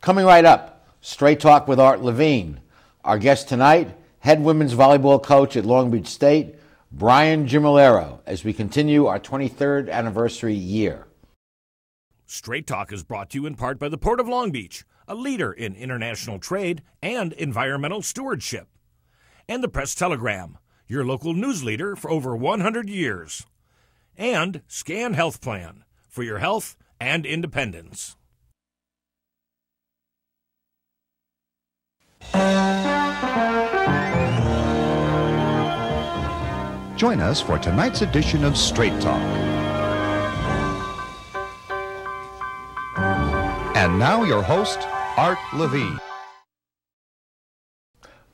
Coming right up, Straight Talk with Art Levine. Our guest tonight, head women's volleyball coach at Long Beach State, Brian Gimmillaro, as we continue our 23rd anniversary year. Straight Talk is brought to you in part by the Port of Long Beach, a leader in international trade and environmental stewardship, and the Press Telegram, your local news leader for over 100 years, and Scan Health Plan for your health and independence. Join us for tonight's edition of Straight Talk. And now, your host, Art Levine.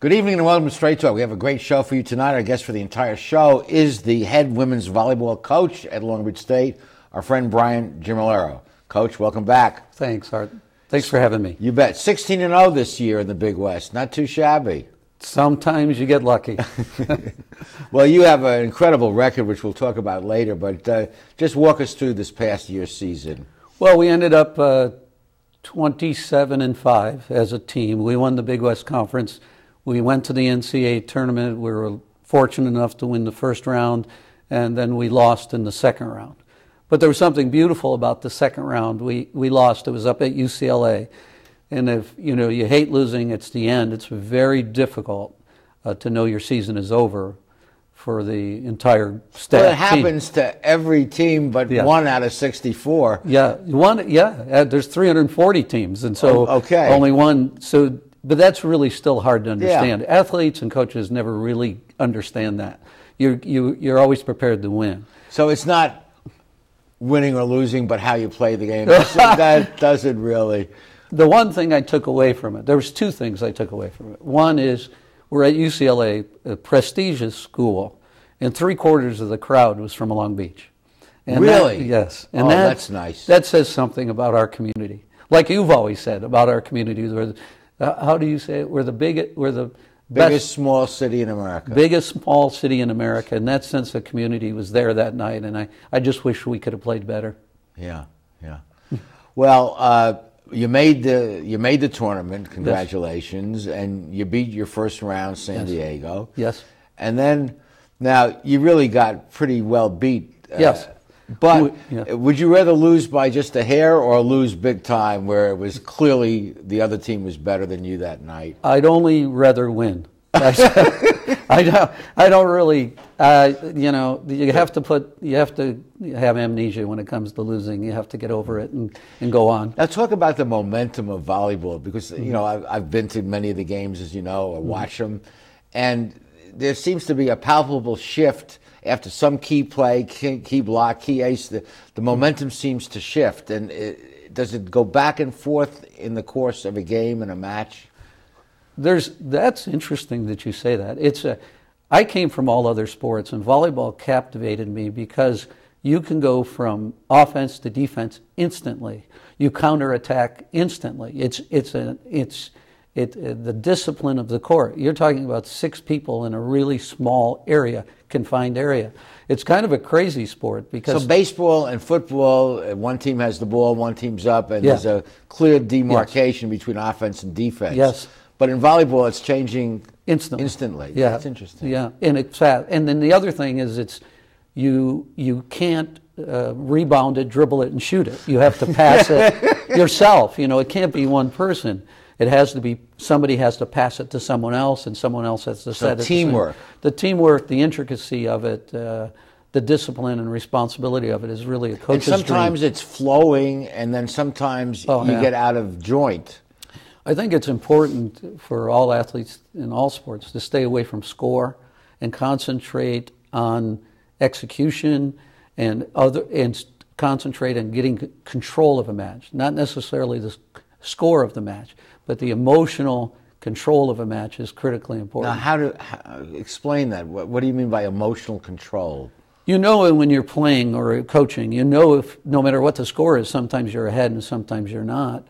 Good evening and welcome to Straight Talk. We have a great show for you tonight. Our guest for the entire show is the head women's volleyball coach at Long Beach State, our friend Brian Gimmillaro. Coach, welcome back. Thanks, Art. Thanks for having me. You bet. 16 and 0 this year in the Big West. Not too shabby. Sometimes you get lucky. well, you have an incredible record, which we'll talk about later, but uh, just walk us through this past year's season. Well, we ended up uh, 27 and 5 as a team. We won the Big West Conference. We went to the NCAA tournament. We were fortunate enough to win the first round, and then we lost in the second round. But there was something beautiful about the second round. We, we lost. It was up at UCLA. And if you know you hate losing, it's the end. It's very difficult uh, to know your season is over for the entire staff. Well, it happens team. to every team, but yeah. one out of sixty-four. Yeah, one. Yeah, uh, there's 340 teams, and so oh, okay. only one. So, but that's really still hard to understand. Yeah. Athletes and coaches never really understand that. You're you, you're always prepared to win. So it's not winning or losing, but how you play the game. that doesn't really the one thing I took away from it, there was two things I took away from it. One is we're at UCLA, a prestigious school, and three quarters of the crowd was from Long Beach. And really? That, yes. And oh, that, that's nice. That says something about our community. Like you've always said about our community. We're, uh, how do you say it? We're the big, we're the biggest best, small city in America. Biggest small city in America, and that sense of community was there that night. And I, I just wish we could have played better. Yeah, yeah. well, uh, you made the you made the tournament. Congratulations, yes. and you beat your first round, San yes. Diego. Yes. And then now you really got pretty well beat. Uh, yes. But yeah. would you rather lose by just a hair or lose big time, where it was clearly the other team was better than you that night? I'd only rather win. I don't. I don't really. Uh, you know, you have to put. You have to have amnesia when it comes to losing. You have to get over it and, and go on. Now, talk about the momentum of volleyball because you know I've, I've been to many of the games, as you know, or mm-hmm. watch them, and there seems to be a palpable shift after some key play, key, key block, key ace. The, the momentum seems to shift, and it, does it go back and forth in the course of a game and a match? There's that's interesting that you say that. It's a I came from all other sports and volleyball captivated me because you can go from offense to defense instantly. You counterattack instantly. It's it's a it's it, it, the discipline of the court. You're talking about six people in a really small area, confined area. It's kind of a crazy sport because so baseball and football, uh, one team has the ball, one team's up, and yeah. there's a clear demarcation yes. between offense and defense. Yes. But in volleyball, it's changing instantly. Instantly. Yeah, that's interesting. Yeah, and it's fast. And then the other thing is, it's you you can't uh, rebound it, dribble it, and shoot it. You have to pass it yourself. You know, it can't be one person. It has to be somebody has to pass it to someone else, and someone else has to so set it. Teamwork. The teamwork, the intricacy of it. Uh, the discipline and responsibility of it is really a coach's And sometimes dream. it's flowing, and then sometimes oh, you yeah. get out of joint. I think it's important for all athletes in all sports to stay away from score and concentrate on execution and other and concentrate on getting control of a match, not necessarily the score of the match, but the emotional control of a match is critically important. Now, how to how, explain that? What, what do you mean by emotional control? You know when you're playing or coaching, you know if no matter what the score is, sometimes you're ahead and sometimes you're not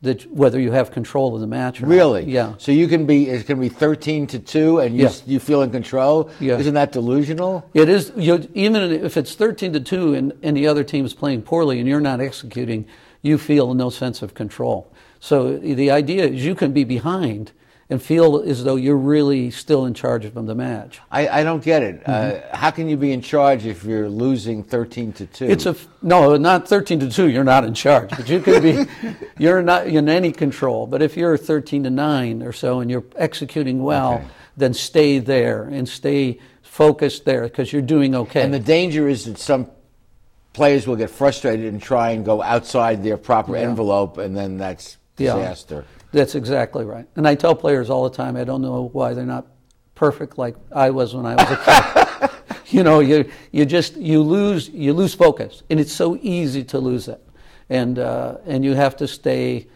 that whether you have control of the match or really? Not. Yeah. So you can be it can be thirteen to two, and you yeah. you feel in control. Yeah. Isn't that delusional? It is. You, even if it's thirteen to two, and, and the other team is playing poorly, and you're not executing, you feel no sense of control. So the idea is you can be behind and feel as though you're really still in charge of the match. I, I don't get it. Mm-hmm. Uh, how can you be in charge if you're losing thirteen to two? It's a no, not thirteen to two. You're not in charge, but you can be. you're not in any control. But if you're thirteen to nine or so and you're executing well, okay. then stay there and stay focused there because you're doing okay. And the danger is that some players will get frustrated and try and go outside their proper yeah. envelope, and then that's disaster. Yeah. That's exactly right. And I tell players all the time, I don't know why they're not perfect like I was when I was a kid. you know, you you just you lose you lose focus, and it's so easy to lose it, and uh, and you have to stay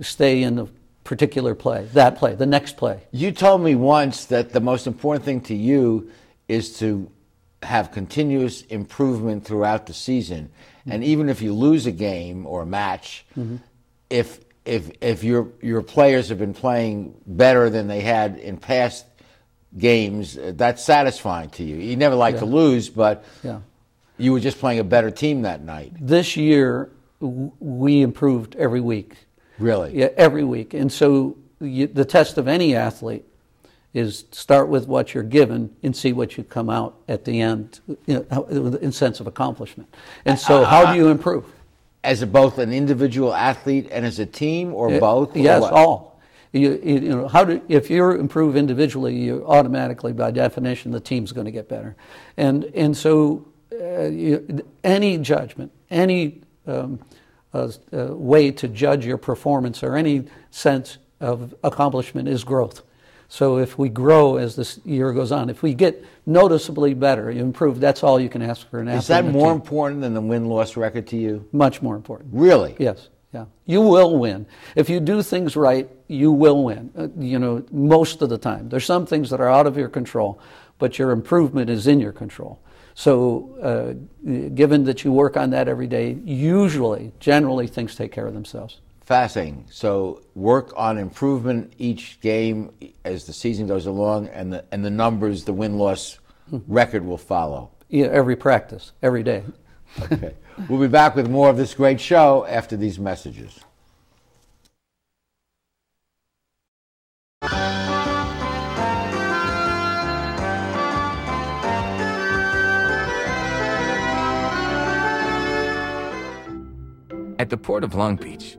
stay in the particular play, that play, the next play. You told me once that the most important thing to you is to have continuous improvement throughout the season, mm-hmm. and even if you lose a game or a match, mm-hmm. if if if your your players have been playing better than they had in past games, uh, that's satisfying to you. You never like yeah. to lose, but yeah. you were just playing a better team that night. This year, we improved every week. Really? Yeah, every week. And so you, the test of any athlete is start with what you're given and see what you come out at the end you know, in sense of accomplishment. And so, how do you improve? As a, both an individual athlete and as a team, or it, both? Yes, or all. You, you, know, how do, if you improve individually, you automatically, by definition, the team's going to get better. And, and so, uh, you, any judgment, any um, uh, uh, way to judge your performance or any sense of accomplishment is growth. So if we grow as this year goes on, if we get noticeably better, you improve, that's all you can ask for an athlete. Is that more important than the win-loss record to you? Much more important. Really? Yes. Yeah. You will win. If you do things right, you will win. Uh, you know, most of the time. There's some things that are out of your control, but your improvement is in your control. So, uh, given that you work on that every day, usually, generally, things take care of themselves. Fascinating. So work on improvement each game as the season goes along, and the and the numbers, the win loss hmm. record will follow. Yeah, every practice, every day. okay. We'll be back with more of this great show after these messages. At the Port of Long Beach,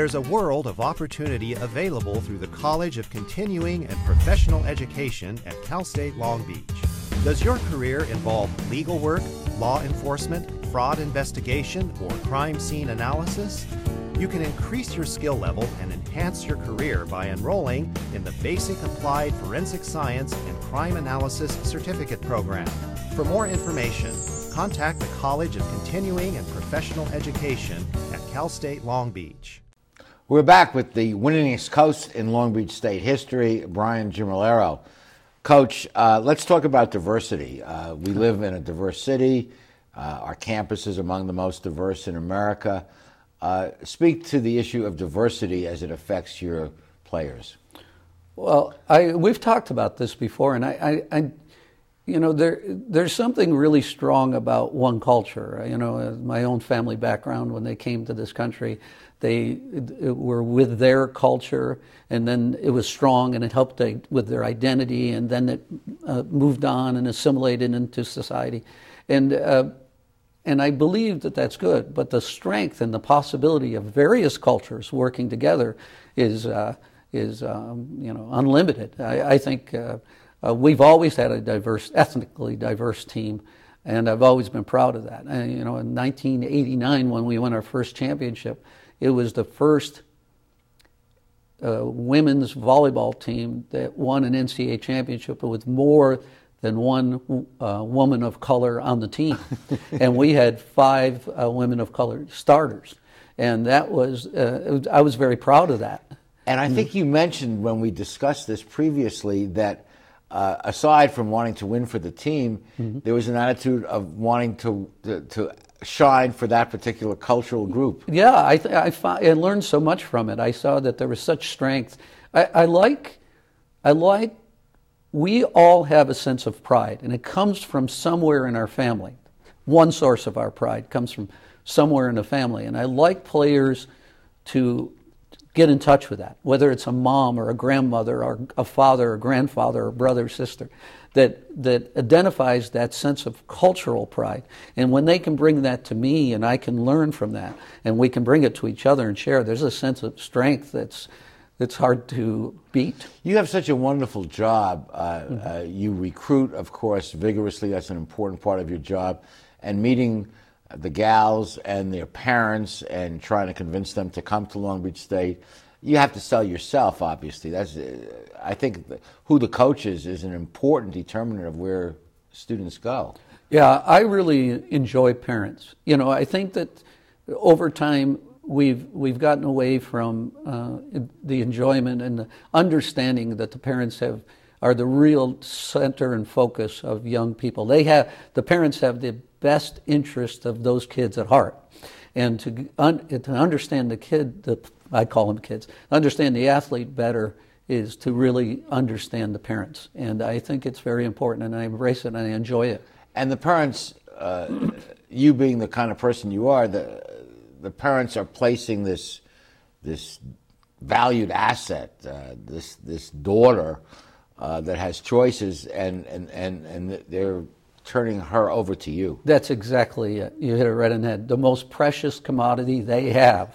There's a world of opportunity available through the College of Continuing and Professional Education at Cal State Long Beach. Does your career involve legal work, law enforcement, fraud investigation, or crime scene analysis? You can increase your skill level and enhance your career by enrolling in the Basic Applied Forensic Science and Crime Analysis Certificate Program. For more information, contact the College of Continuing and Professional Education at Cal State Long Beach. We're back with the winningest coach in Long Beach State history, Brian Gimmillaro. Coach, uh, let's talk about diversity. Uh, we live in a diverse city. Uh, our campus is among the most diverse in America. Uh, speak to the issue of diversity as it affects your players. Well, I, we've talked about this before, and I, I, I, you know, there, there's something really strong about one culture. You know, uh, my own family background when they came to this country, they were with their culture, and then it was strong, and it helped with their identity, and then it uh, moved on and assimilated into society, and. Uh, and I believe that that's good, but the strength and the possibility of various cultures working together is, uh, is um, you know, unlimited. I, I think uh, uh, we've always had a diverse, ethnically diverse team, and I've always been proud of that. And, you know, in 1989, when we won our first championship, it was the first uh, women's volleyball team that won an NCAA championship with more than one uh, woman of color on the team. and we had five uh, women of color starters. And that was, uh, was, I was very proud of that. And I think you mentioned when we discussed this previously that uh, aside from wanting to win for the team, mm-hmm. there was an attitude of wanting to, to, to shine for that particular cultural group. Yeah, I, th- I, found, I learned so much from it. I saw that there was such strength. I, I like, I like we all have a sense of pride, and it comes from somewhere in our family. One source of our pride comes from somewhere in the family. And I like players to get in touch with that, whether it's a mom or a grandmother or a father or grandfather or brother or sister, that, that identifies that sense of cultural pride. And when they can bring that to me and I can learn from that and we can bring it to each other and share, there's a sense of strength that's, it's hard to beat. You have such a wonderful job. Uh, mm-hmm. uh, you recruit, of course, vigorously. That's an important part of your job. And meeting the gals and their parents and trying to convince them to come to Long Beach State. You have to sell yourself, obviously. That's, I think, who the coach is is an important determinant of where students go. Yeah, I really enjoy parents. You know, I think that over time we've we've gotten away from uh, the enjoyment and the understanding that the parents have are the real center and focus of young people. They have the parents have the best interest of those kids at heart, and to un, to understand the kid, the I call them kids, understand the athlete better is to really understand the parents, and I think it's very important, and I embrace it and I enjoy it. And the parents, uh, you being the kind of person you are, the the parents are placing this this valued asset, uh, this this daughter uh, that has choices, and, and, and, and they're turning her over to you. That's exactly it. You hit it right on the head. The most precious commodity they have,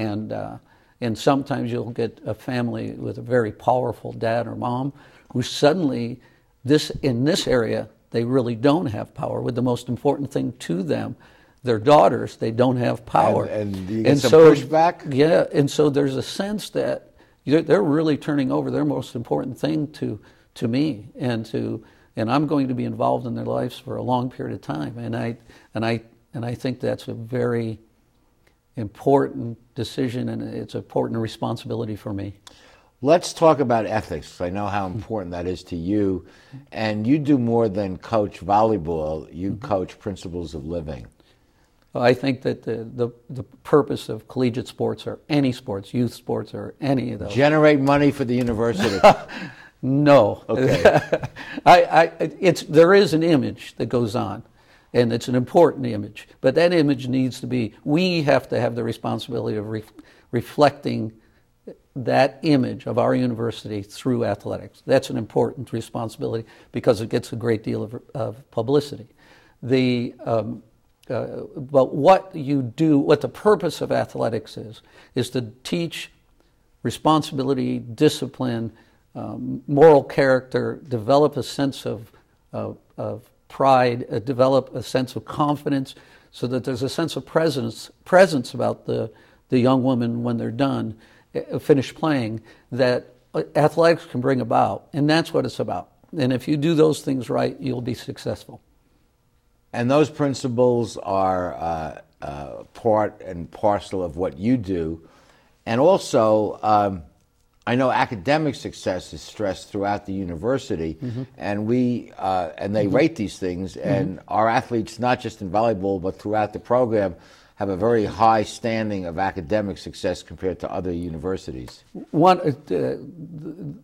and uh, and sometimes you'll get a family with a very powerful dad or mom who suddenly this in this area they really don't have power. With the most important thing to them their daughters, they don't have power. And, and you get and so, pushback? Yeah, and so there's a sense that they're really turning over their most important thing to, to me and to and I'm going to be involved in their lives for a long period of time. And I and I and I think that's a very important decision and it's an important responsibility for me. Let's talk about ethics. I know how important that is to you. And you do more than coach volleyball, you mm-hmm. coach principles of living. I think that the, the, the, purpose of collegiate sports or any sports, youth sports or any of those. Generate money for the university. no. Okay. I, I, it's, there is an image that goes on, and it's an important image. But that image needs to be, we have to have the responsibility of re- reflecting that image of our university through athletics. That's an important responsibility because it gets a great deal of, of publicity. The, um, uh, but what you do, what the purpose of athletics is, is to teach responsibility, discipline, um, moral character, develop a sense of, of, of pride, uh, develop a sense of confidence, so that there's a sense of presence, presence about the, the young woman when they're done, uh, finish playing, that uh, athletics can bring about. And that's what it's about. And if you do those things right, you'll be successful. And those principles are uh, uh, part and parcel of what you do. And also, um, I know academic success is stressed throughout the university, mm-hmm. and we uh, and they mm-hmm. rate these things. And mm-hmm. our athletes, not just in volleyball but throughout the program, have a very high standing of academic success compared to other universities? One, uh, the,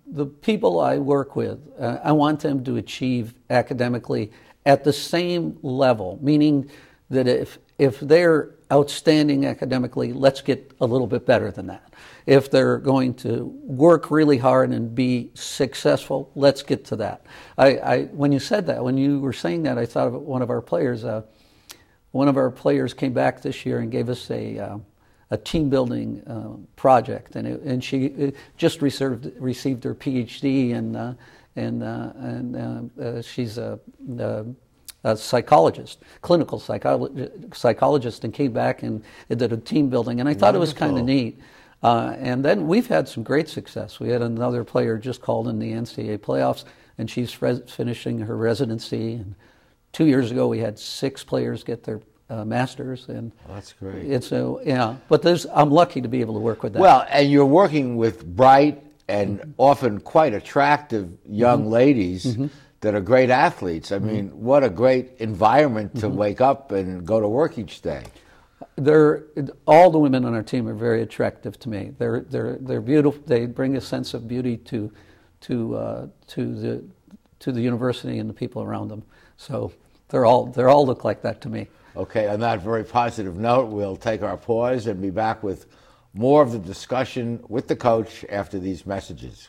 the people I work with, uh, I want them to achieve academically at the same level, meaning that if, if they're outstanding academically, let's get a little bit better than that. If they're going to work really hard and be successful, let's get to that. I, I when you said that, when you were saying that, I thought of one of our players. Uh, one of our players came back this year and gave us a, uh, a team building uh, project, and, it, and she uh, just received, received her PhD, and, uh, and, uh, and she's a, a, psychologist, clinical psycholo- psychologist, and came back and did a team building, and I thought Wonderful. it was kind of neat. and then we've had some great success. We had another player just called in the NCAA playoffs, and she's finishing her residency. And, two years ago we had six players get their uh, masters and oh, that's great it's a yeah but there's i'm lucky to be able to work with that well and you're working with bright and mm-hmm. often quite attractive young mm-hmm. ladies mm-hmm. That are great athletes i mean mm-hmm. what a great environment to mm-hmm. wake up and go to work each day they're all the women on our team are very attractive to me they're they're they're beautiful they bring a sense of beauty to to uh, to the to the university and the people around them so they're all they all look like that to me. Okay, on that very positive note, we'll take our pause and be back with more of the discussion with the coach after these messages.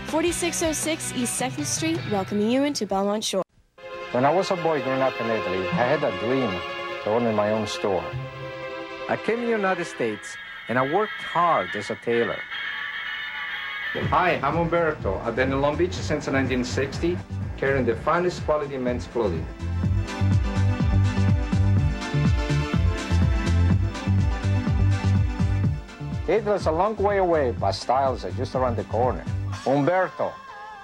4606 East 2nd Street, welcoming you into Belmont Shore. When I was a boy growing up in Italy, I had a dream to own my own store. I came to the United States and I worked hard as a tailor. Hi, I'm Umberto. I've been in Long Beach since 1960, carrying the finest quality men's clothing. Italy's a long way away, but styles are just around the corner. Umberto,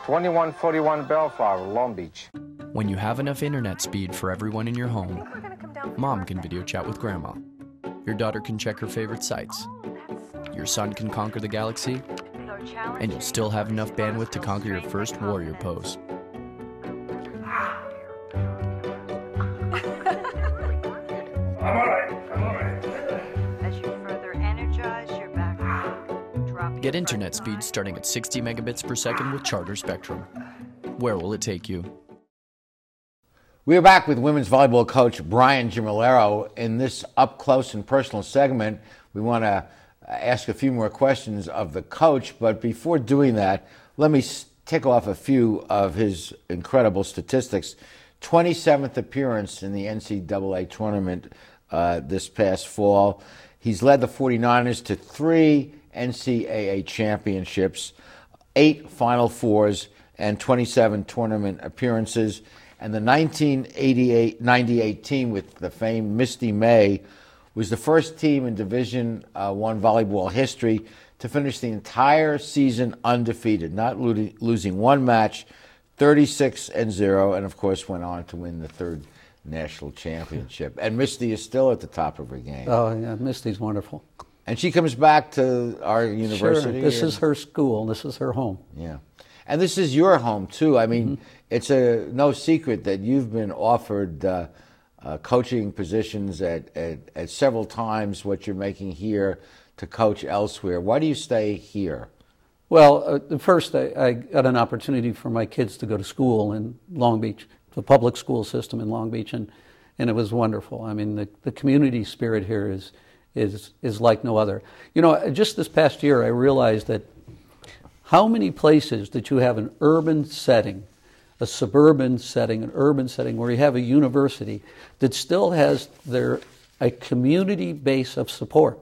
2141 Bellflower, Long Beach. When you have enough internet speed for everyone in your home, mom can video chat with grandma. Your daughter can check her favorite sites. Your son can conquer the galaxy and you'll still have enough bandwidth to conquer your first warrior pose. Get internet speed starting at 60 megabits per second with Charter Spectrum. Where will it take you? We are back with women's volleyball coach Brian Gimmillaro. In this up close and personal segment, we want to ask a few more questions of the coach, but before doing that, let me tick off a few of his incredible statistics. 27th appearance in the NCAA tournament uh, this past fall. He's led the 49ers to three NCAA championships, eight Final Fours, and 27 tournament appearances. And the 1988 98 team with the famed Misty May was the first team in Division uh, One volleyball history to finish the entire season undefeated, not lo- losing one match, 36 and zero, and of course went on to win the third national championship. And Misty is still at the top of her game. Oh yeah, Misty's wonderful. And she comes back to our university. Sure. This is her school. This is her home. Yeah. And this is your home too. I mean, mm-hmm. it's a no secret that you've been offered uh, uh, coaching positions at, at, at, several times what you're making here to coach elsewhere. Why do you stay here? Well, uh, first, I, I, got an opportunity for my kids to go to school in Long Beach, the public school system in Long Beach, and and it was wonderful. I mean, the, the community spirit here is, is, is like no other. You know, just this past year, I realized that how many places that you have an urban setting, a suburban setting, an urban setting, where you have a university that still has their a community base of support.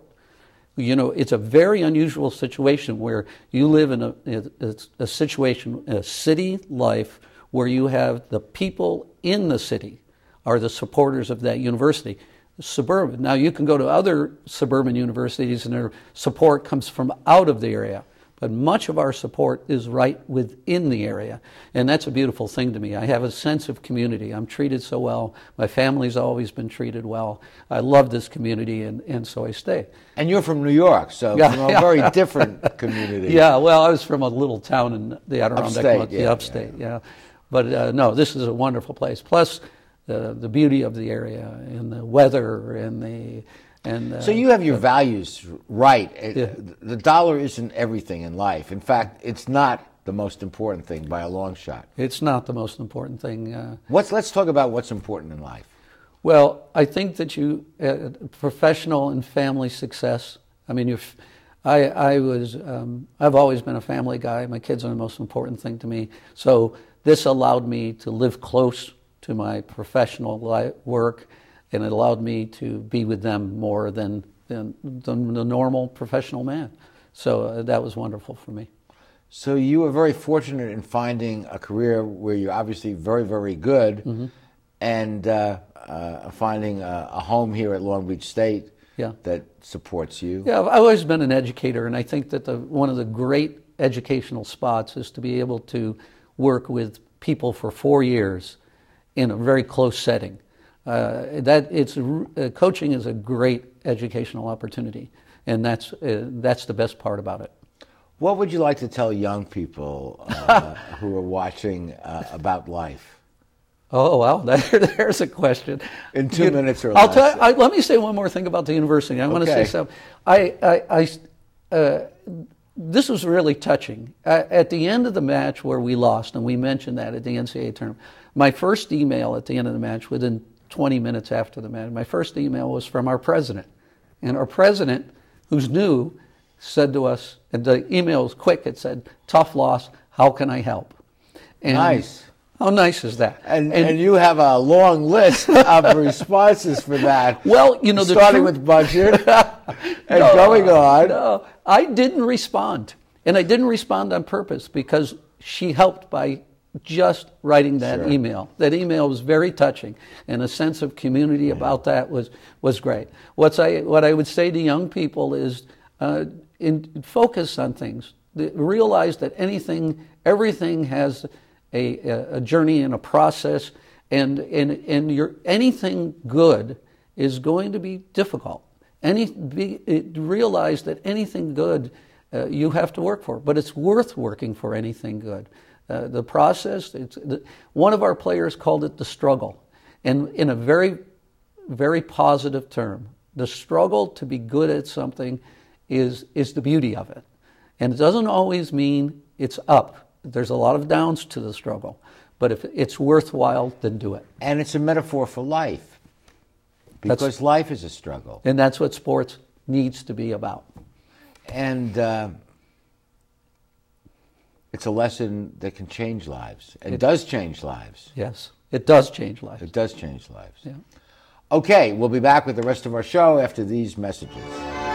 You know, it's a very unusual situation where you live in a, a, a situation, a city life, where you have the people in the city are the supporters of that university. Suburban. Now, you can go to other suburban universities and their support comes from out of the area but much of our support is right within the area. And that's a beautiful thing to me. I have a sense of community. I'm treated so well. My family's always been treated well. I love this community, and, and so I stay. And you're from New York, so yeah, from a yeah. very different community. Yeah, well, I was from a little town in the Adirondack, upstate, yeah, the upstate, yeah. yeah. But uh, no, this is a wonderful place. Plus, uh, the beauty of the area and the weather and the and, uh, so you have your uh, values right. Yeah. The dollar isn't everything in life. In fact, it's not the most important thing by a long shot. It's not the most important thing. Uh, what's, let's talk about what's important in life. Well, I think that you, uh, professional and family success. I mean, if I, I was, um, I've always been a family guy. My kids are the most important thing to me. So this allowed me to live close to my professional life, work and it allowed me to be with them more than, than, than the normal professional man. So uh, that was wonderful for me. So you were very fortunate in finding a career where you're obviously very, very good, mm-hmm. and uh, uh, finding a, a, home here at Long Beach State yeah. that supports you. Yeah, I've always been an educator, and I think that the, one of the great educational spots is to be able to work with people for four years in a very close setting. Uh, that it's uh, coaching is a great educational opportunity, and that's uh, that's the best part about it. What would you like to tell young people uh, who are watching uh, about life? Oh well, there, there's a question. In two you, minutes or I'll less. Tell, I, let me say one more thing about the university. I okay. want to say something. I, I, I uh, this was really touching. at the end of the match where we lost, and we mentioned that at the NCAA tournament, my first email at the end of the match, within 20 minutes after the match. My first email was from our president. And our president, who's new, said to us, and the email was quick, it said, Tough loss, how can I help? And nice. How nice is that? And, and, and, you have a long list of responses for that. Well, you know, the starting with budget and no, going on. No, I didn't respond, and I didn't respond on purpose because she helped by just writing that sure. email. That email was very touching, and a sense of community about that was was great. What's I what I would say to young people is uh, in, focus on things. Realize that anything, everything has a, a journey and a process, and and and your anything good is going to be difficult. Any be, realize that anything good uh, you have to work for, but it's worth working for anything good. Uh, the process, the, one of our players called it the struggle, and in a very, very positive term. The struggle to be good at something is, is the beauty of it. And it doesn't always mean it's up. There's a lot of downs to the struggle. But if it's worthwhile, then do it. And it's a metaphor for life. Because that's, life is a struggle. And that's what sports needs to be about. And uh, it's a lesson that can change lives. It, it does change lives. Yes, it does change lives. It does change lives. Yeah. Okay, we'll be back with the rest of our show after these messages.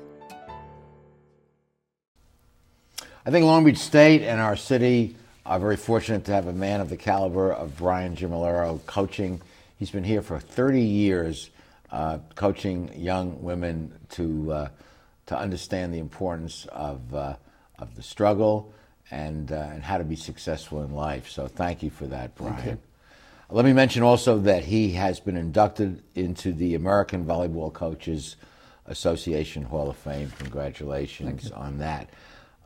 I think Long Beach State and our city are very fortunate to have a man of the caliber of Brian Gimmillaro coaching. He's been here for 30 years, uh, coaching young women to uh, to understand the importance of uh, of the struggle and uh, and how to be successful in life. So thank you for that, Brian. Let me mention also that he has been inducted into the American Volleyball Coaches Association Hall of Fame. Congratulations on that.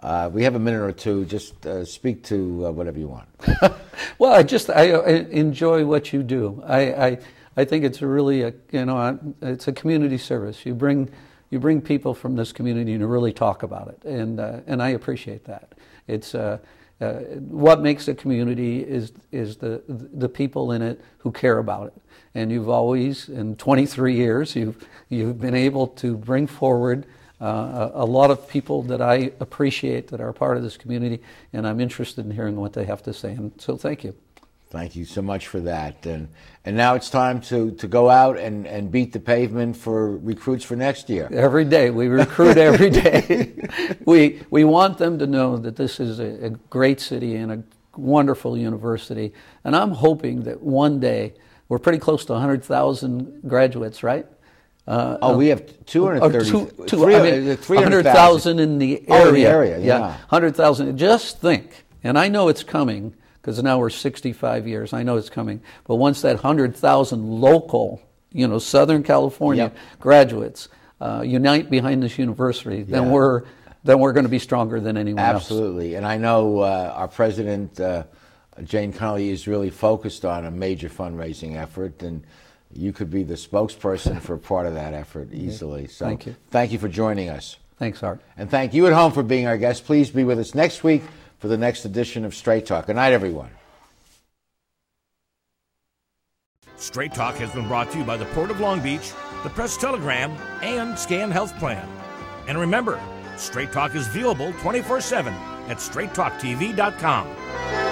Uh, we have a minute or two. Just uh, speak to uh, whatever you want. well, I just I, I, enjoy what you do. I, I I think it's really a you know it's a community service. You bring you bring people from this community to really talk about it, and uh, and I appreciate that. It's uh, uh, what makes a community is is the the people in it who care about it. And you've always, in 23 years, you've you've been able to bring forward uh, a, lot of people that I appreciate that are part of this community, and I'm interested in hearing what they have to say. And so, thank you. Thank you so much for that. And and now it's time to, to go out and, and beat the pavement for recruits for next year. Every day. We recruit every day. we we want them to know that this is a, a great city and a wonderful university. And I'm hoping that one day we're pretty close to 100,000 graduates, right? Uh, oh, we have 230, two, two, I mean, 100,000 in the area. Oh, the area, yeah. yeah. 100,000. Just think, and I know it's coming because now we're 65 years. I know it's coming. But once that 100,000 local, you know, Southern California yep. graduates uh, unite behind this university, then yeah. we're then we're going to be stronger than anyone Absolutely. else. Absolutely. And I know uh, our president, uh, Jane Conoley, is really focused on a major fundraising effort. And you could be the spokesperson for part of that effort easily. So thank you. Thank you for joining us. Thanks, Art. And thank you at home for being our guest. Please be with us next week for the next edition of Straight Talk. Good night, everyone. Straight Talk has been brought to you by the Port of Long Beach, the Press Telegram, and Scan Health Plan. And remember, Straight Talk is viewable 24 7 at straighttalktv.com.